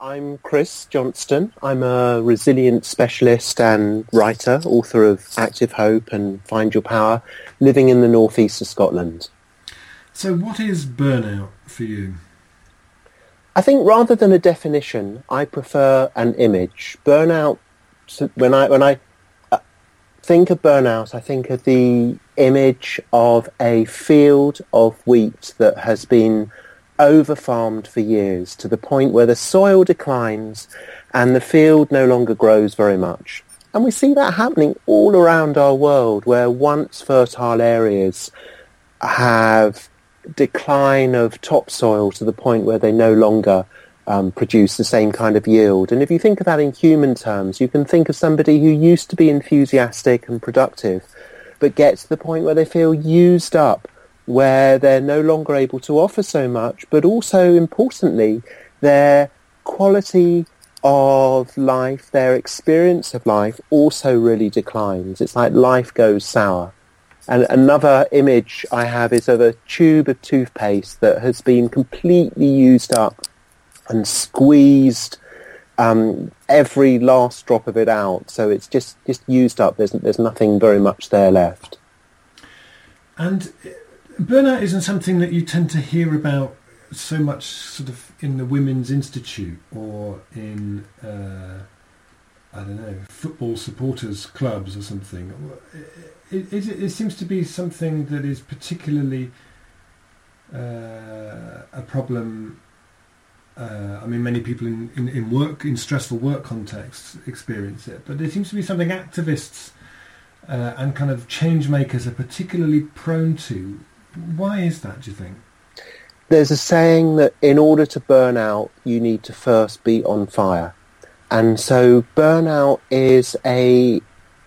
Hi, I'm Chris Johnstone. I'm a resilience specialist and writer, author of Active Hope and Find Your Power, living in the northeast of Scotland. So, what is burnout for you? I think rather than a definition, I prefer an image. Burnout, when I, when I uh, think of burnout, I think of the image of a field of wheat that has been over-farmed for years to the point where the soil declines and the field no longer grows very much. And we see that happening all around our world where once fertile areas have decline of topsoil to the point where they no longer um, produce the same kind of yield. And if you think of that in human terms, you can think of somebody who used to be enthusiastic and productive, but gets to the point where they feel used up where they're no longer able to offer so much, but also importantly, their quality of life, their experience of life also really declines. It's like life goes sour. And another image I have is of a tube of toothpaste that has been completely used up and squeezed um, every last drop of it out. So it's just, just used up. There's, there's nothing very much there left. And burnout isn't something that you tend to hear about so much sort of in the Women's Institute or in, uh, I don't know, football supporters clubs or something. It, it, it seems to be something that is particularly uh, a problem. Uh, I mean, many people in, in, in, work, in stressful work contexts, experience it, but there seems to be something activists uh, and kind of change makers are particularly prone to why is that, do you think? There's a saying that in order to burn out, you need to first be on fire. And so burnout is a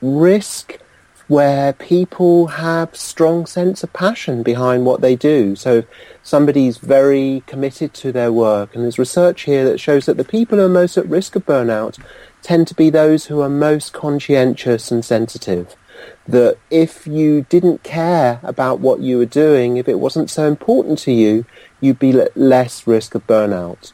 risk where people have strong sense of passion behind what they do. So somebody's very committed to their work and there's research here that shows that the people who are most at risk of burnout tend to be those who are most conscientious and sensitive that if you didn't care about what you were doing, if it wasn't so important to you, you'd be at less risk of burnout.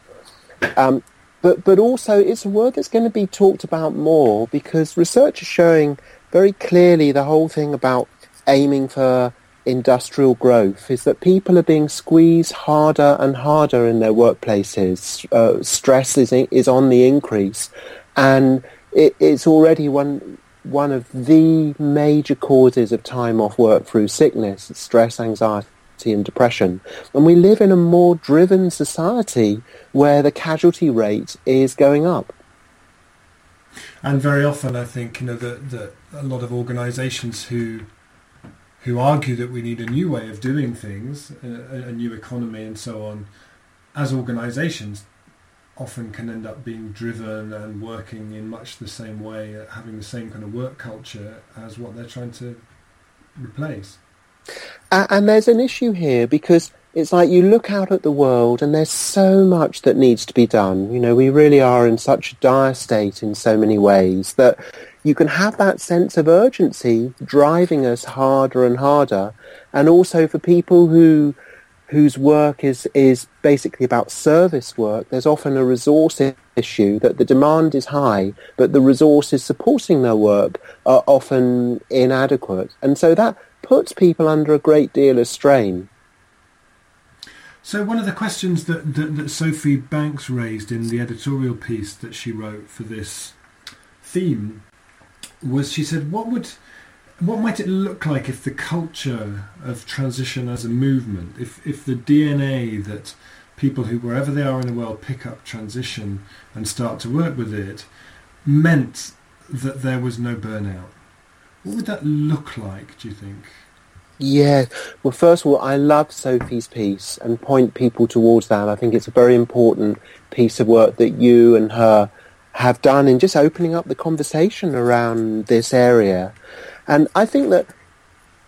Um, but, but also it's a word that's going to be talked about more because research is showing very clearly the whole thing about aiming for industrial growth is that people are being squeezed harder and harder in their workplaces. Uh, stress is, is on the increase and it, it's already one one of the major causes of time off work through sickness, stress, anxiety and depression. And we live in a more driven society where the casualty rate is going up. And very often I think you know that, a lot of organisations who who argue that we need a new way of doing things, a, a new economy and so on, as organisations often can end up being driven and working in much the same way, having the same kind of work culture as what they're trying to replace. And there's an issue here because it's like you look out at the world and there's so much that needs to be done. You know, we really are in such a dire state in so many ways that you can have that sense of urgency driving us harder and harder. And also for people who whose work is, is basically about service work, there's often a resource issue that the demand is high, but the resources supporting their work are often inadequate. And so that puts people under a great deal of strain. So one of the questions that, that, that Sophie Banks raised in the editorial piece that she wrote for this theme was she said, what would what might it look like if the culture of transition as a movement, if, if the DNA that people who, wherever they are in the world, pick up transition and start to work with it, meant that there was no burnout? What would that look like, do you think? Yeah, well, first of all, I love Sophie's piece and point people towards that. I think it's a very important piece of work that you and her have done in just opening up the conversation around this area. And I think that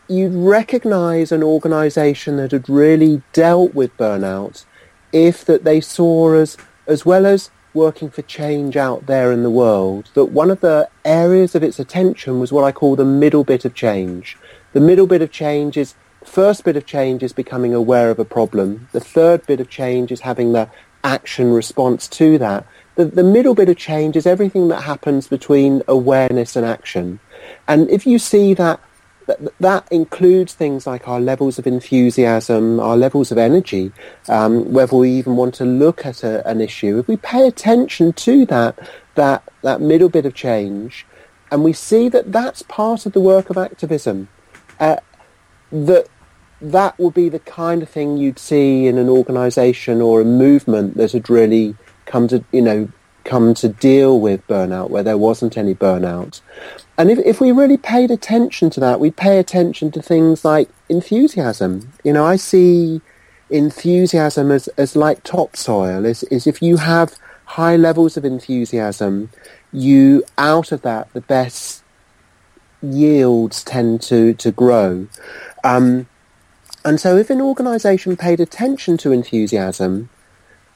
you'd recognize an organization that had really dealt with burnout if that they saw as, as well as working for change out there in the world, that one of the areas of its attention was what I call the middle bit of change. The middle bit of change is, first bit of change is becoming aware of a problem. The third bit of change is having the action response to that. The, the middle bit of change is everything that happens between awareness and action. And if you see that that, that includes things like our levels of enthusiasm, our levels of energy, um, whether we even want to look at a, an issue. If we pay attention to that, that, that middle bit of change, and we see that that's part of the work of activism, uh, that that would be the kind of thing you'd see in an organisation or a movement that had really come to, you know, come to deal with burnout where there wasn't any burnout. And if, if we really paid attention to that, we'd pay attention to things like enthusiasm. You know, I see enthusiasm as, as like topsoil, is, is if you have high levels of enthusiasm, you, out of that, the best yields tend to, to grow. Um, and so if an organisation paid attention to enthusiasm,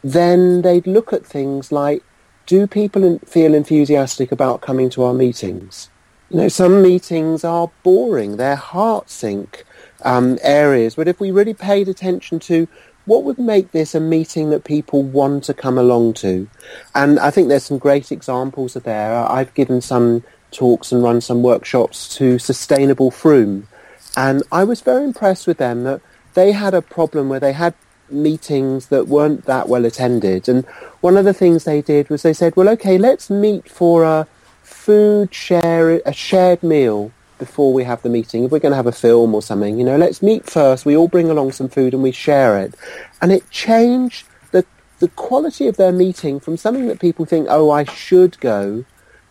then they'd look at things like, do people feel enthusiastic about coming to our meetings? You know, some meetings are boring. They're heart sink um, areas. But if we really paid attention to what would make this a meeting that people want to come along to, and I think there's some great examples of there. I've given some talks and run some workshops to Sustainable Frome, and I was very impressed with them that they had a problem where they had meetings that weren't that well attended, and one of the things they did was they said, well, okay, let's meet for a food share, a shared meal before we have the meeting. If we're going to have a film or something, you know, let's meet first. We all bring along some food and we share it. And it changed the, the quality of their meeting from something that people think, oh, I should go,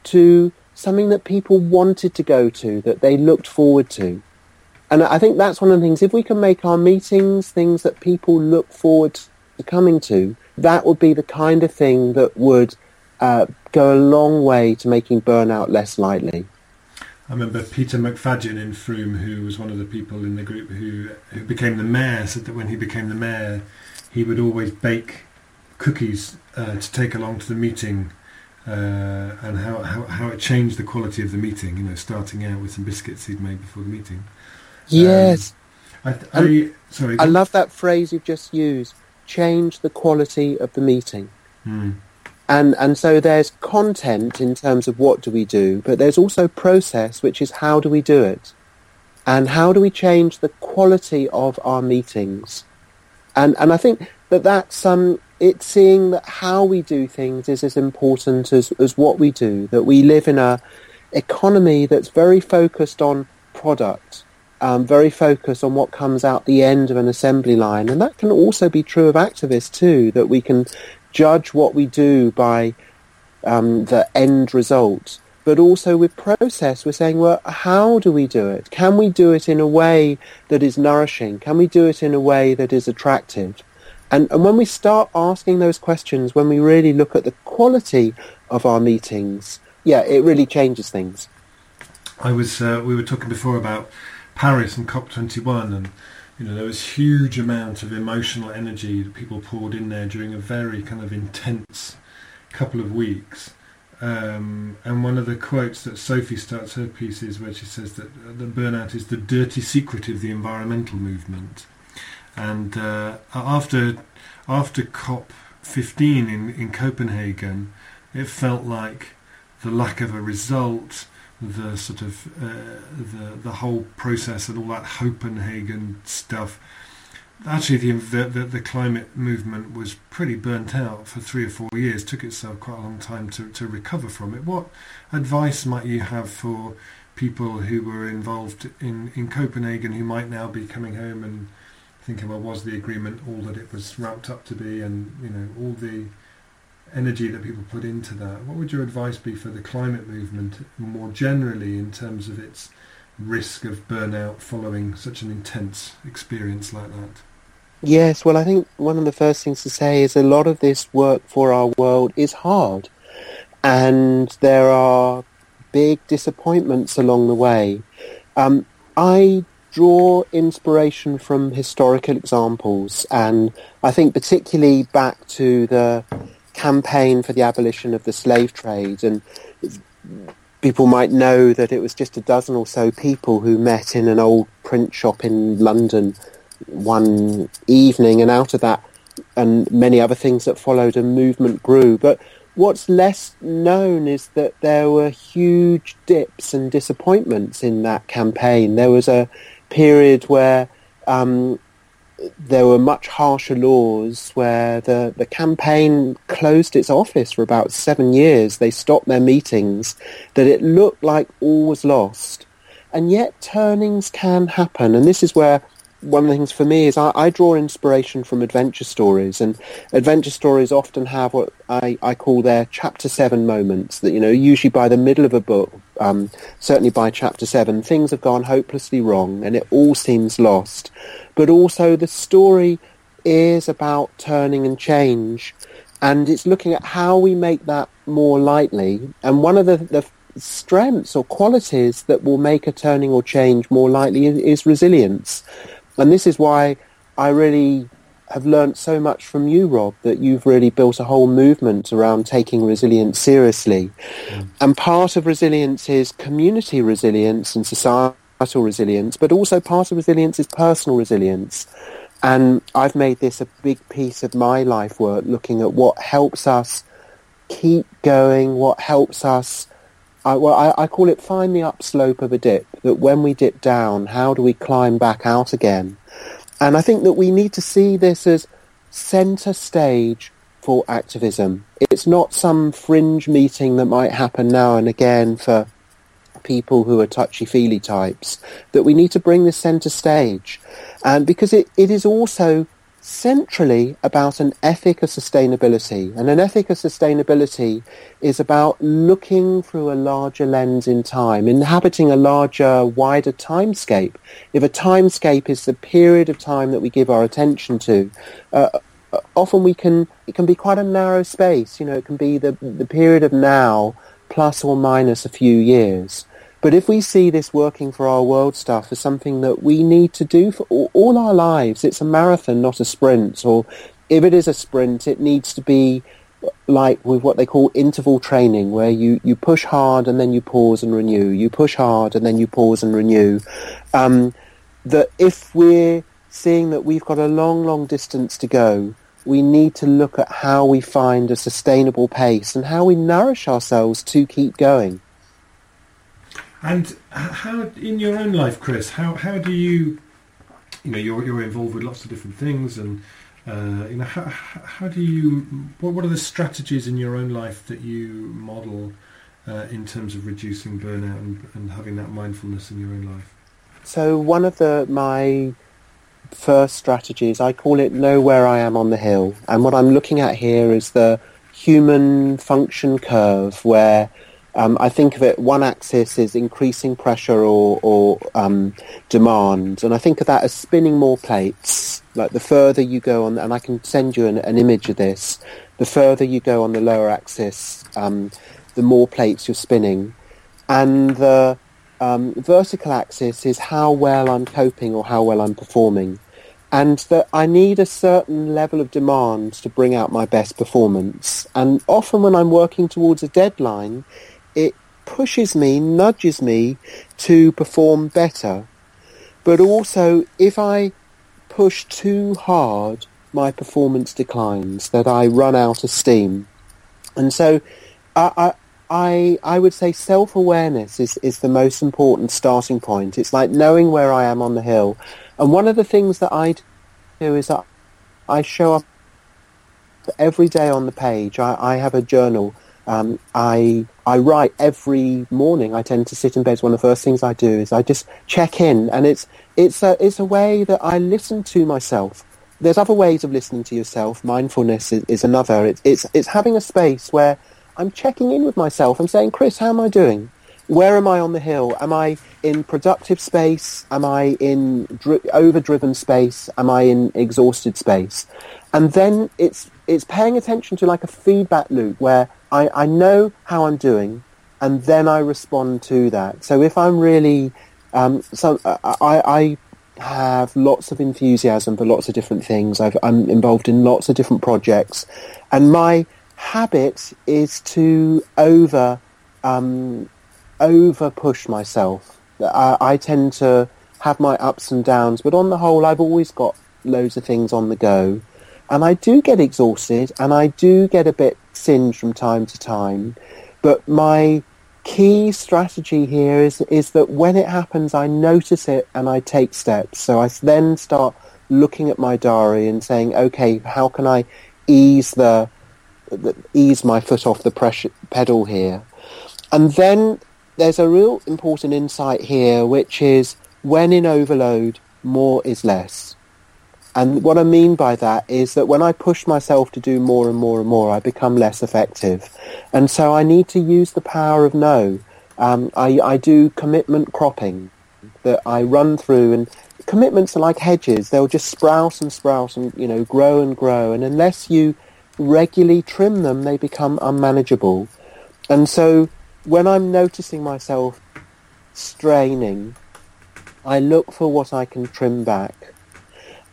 to something that people wanted to go to, that they looked forward to. And I think that's one of the things. If we can make our meetings things that people look forward to coming to, that would be the kind of thing that would uh, go a long way to making burnout less likely. I remember Peter Macfadyen in Frome, who was one of the people in the group who, who became the mayor, said that when he became the mayor, he would always bake cookies uh, to take along to the meeting uh, and how, how, how it changed the quality of the meeting, you know, starting out with some biscuits he'd made before the meeting. Yes. Um, I, I, sorry. I love that phrase you've just used. Change the quality of the meeting. Hmm. And, and so there's content in terms of what do we do, but there's also process, which is how do we do it? And how do we change the quality of our meetings? And, and I think that that's, um, it's seeing that how we do things is as important as, as what we do, that we live in a economy that's very focused on product, um, very focused on what comes out the end of an assembly line. And that can also be true of activists too, that we can judge what we do by um, the end result, but also with process, we're saying, well, how do we do it? Can we do it in a way that is nourishing? Can we do it in a way that is attractive? And, and when we start asking those questions, when we really look at the quality of our meetings, yeah, it really changes things. I was, uh, we were talking before about Paris and COP21 and you know, there was huge amount of emotional energy that people poured in there during a very kind of intense couple of weeks. Um, and one of the quotes that Sophie starts her piece is where she says that uh, the burnout is the dirty secret of the environmental movement. And uh, after after COP 15 in, in Copenhagen, it felt like the lack of a result, the sort of uh, the the whole process and all that Copenhagen stuff. Actually, the, the the climate movement was pretty burnt out for three or four years. Took itself quite a long time to to recover from it. What advice might you have for people who were involved in in Copenhagen who might now be coming home and thinking, well, was the agreement all that it was wrapped up to be, and you know all the energy that people put into that. What would your advice be for the climate movement more generally in terms of its risk of burnout following such an intense experience like that? Yes, well, I think one of the first things to say is a lot of this work for our world is hard, and there are big disappointments along the way. Um, I draw inspiration from historical examples, and I think particularly back to the campaign for the abolition of the slave trade, and people might know that it was just a dozen or so people who met in an old print shop in London one evening, and out of that, and many other things that followed, a movement grew. But what's less known is that there were huge dips and disappointments in that campaign. There was a period where um, there were much harsher laws where the, the campaign closed its office for about seven years. They stopped their meetings, that it looked like all was lost. And yet turnings can happen. And this is where one of the things for me is I, I, draw inspiration from adventure stories, and adventure stories often have what I, I call their chapter seven moments. That you know, usually by the middle of a book, um, certainly by chapter seven, things have gone hopelessly wrong, and it all seems lost. But also, the story is about turning and change, and it's looking at how we make that more lightly. And one of the, the strengths or qualities that will make a turning or change more likely is, is resilience. And this is why I really have learnt so much from you, Rob, that you've really built a whole movement around taking resilience seriously. Mm. And part of resilience is community resilience and societal resilience, but also part of resilience is personal resilience. And I've made this a big piece of my life work, looking at what helps us keep going, what helps us I, well, I, I, call it find the upslope of a dip. That when we dip down, how do we climb back out again? And I think that we need to see this as centre stage for activism. It's not some fringe meeting that might happen now and again for people who are touchy-feely types. That we need to bring this centre stage, and because it, it is also centrally about an ethic of sustainability. And an ethic of sustainability is about looking through a larger lens in time, inhabiting a larger, wider timescape. If a timescape is the period of time that we give our attention to, uh, often we can, it can be quite a narrow space. You know, it can be the, the period of now plus or minus a few years. But if we see this working for our world stuff as something that we need to do for all our lives, it's a marathon, not a sprint. Or if it is a sprint, it needs to be like with what they call interval training, where you, you push hard and then you pause and renew. You push hard and then you pause and renew. Um, that if we're seeing that we've got a long, long distance to go, we need to look at how we find a sustainable pace and how we nourish ourselves to keep going. And how, in your own life, Chris, how, how do you, you know, you're, you're involved with lots of different things and, uh, you know, how, how do you, what, what are the strategies in your own life that you model uh, in terms of reducing burnout and, and having that mindfulness in your own life? So one of the, my first strategies, I call it know where I am on the hill. And what I'm looking at here is the human function curve where um, I think of it, one axis is increasing pressure or, or um, demand, and I think of that as spinning more plates. Like the further you go on, and I can send you an, an image of this, the further you go on the lower axis, um, the more plates you're spinning. And the um, vertical axis is how well I'm coping or how well I'm performing. And that I need a certain level of demand to bring out my best performance. And often when I'm working towards a deadline, it pushes me, nudges me to perform better. But also, if I push too hard, my performance declines, that I run out of steam. And so I, I, I would say self-awareness is, is the most important starting point. It's like knowing where I am on the hill. And one of the things that I do is that I show up every day on the page. I, I have a journal um, I I write every morning. I tend to sit in bed. It's One of the first things I do is I just check in, and it's it's a it's a way that I listen to myself. There's other ways of listening to yourself. Mindfulness is, is another. It's it's it's having a space where I'm checking in with myself. I'm saying, Chris, how am I doing? Where am I on the hill? Am I in productive space? Am I in dri- overdriven space? Am I in exhausted space? And then it's it's paying attention to like a feedback loop where I, I know how I'm doing, and then I respond to that. So if I'm really, um, so uh, I, I have lots of enthusiasm for lots of different things. i am involved in lots of different projects, and my habit is to over um, over push myself. I, I tend to have my ups and downs, but on the whole, I've always got loads of things on the go. And I do get exhausted and I do get a bit singed from time to time. But my key strategy here is, is that when it happens, I notice it and I take steps. So I then start looking at my diary and saying, okay, how can I ease the, the ease my foot off the pressure pedal here? And then there's a real important insight here, which is when in overload, more is less. And what I mean by that is that when I push myself to do more and more and more, I become less effective. And so I need to use the power of no. Um, I, I do commitment cropping that I run through and commitments are like hedges. They'll just sprout and sprout and, you know, grow and grow. And unless you regularly trim them, they become unmanageable. And so when I'm noticing myself straining, I look for what I can trim back.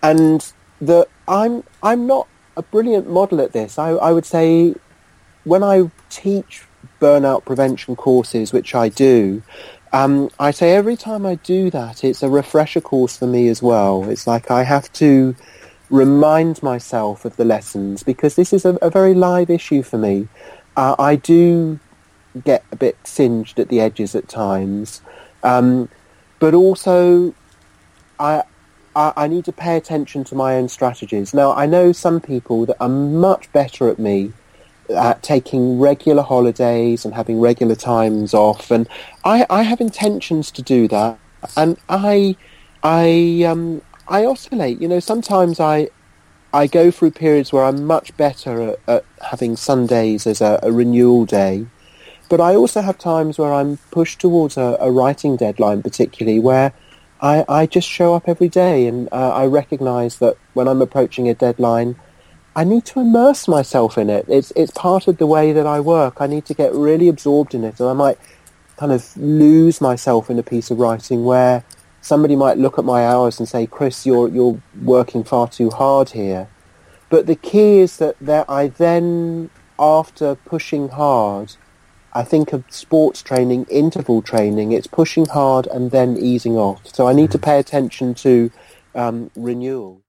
And the, I'm, I'm not a brilliant model at this. I, I would say when I teach burnout prevention courses, which I do, um, I say every time I do that, it's a refresher course for me as well. It's like I have to remind myself of the lessons because this is a, a very live issue for me. Uh, I do get a bit singed at the edges at times, um, but also I, I I need to pay attention to my own strategies. Now I know some people that are much better at me at taking regular holidays and having regular times off, and I, I have intentions to do that, and I I um, I oscillate. You know, sometimes I I go through periods where I'm much better at, at having Sundays as a, a, renewal day, but I also have times where I'm pushed towards a, a writing deadline, particularly where I, I, just show up every day, and uh, I recognise that when I'm approaching a deadline, I need to immerse myself in it. It's it's part of the way that I work. I need to get really absorbed in it, and I might kind of lose myself in a piece of writing where somebody might look at my hours and say, Chris, you're, you're working far too hard here. But the key is that there, I then, after pushing hard, I think of sports training, interval training, it's pushing hard and then easing off. So I need to pay attention to um, renewal.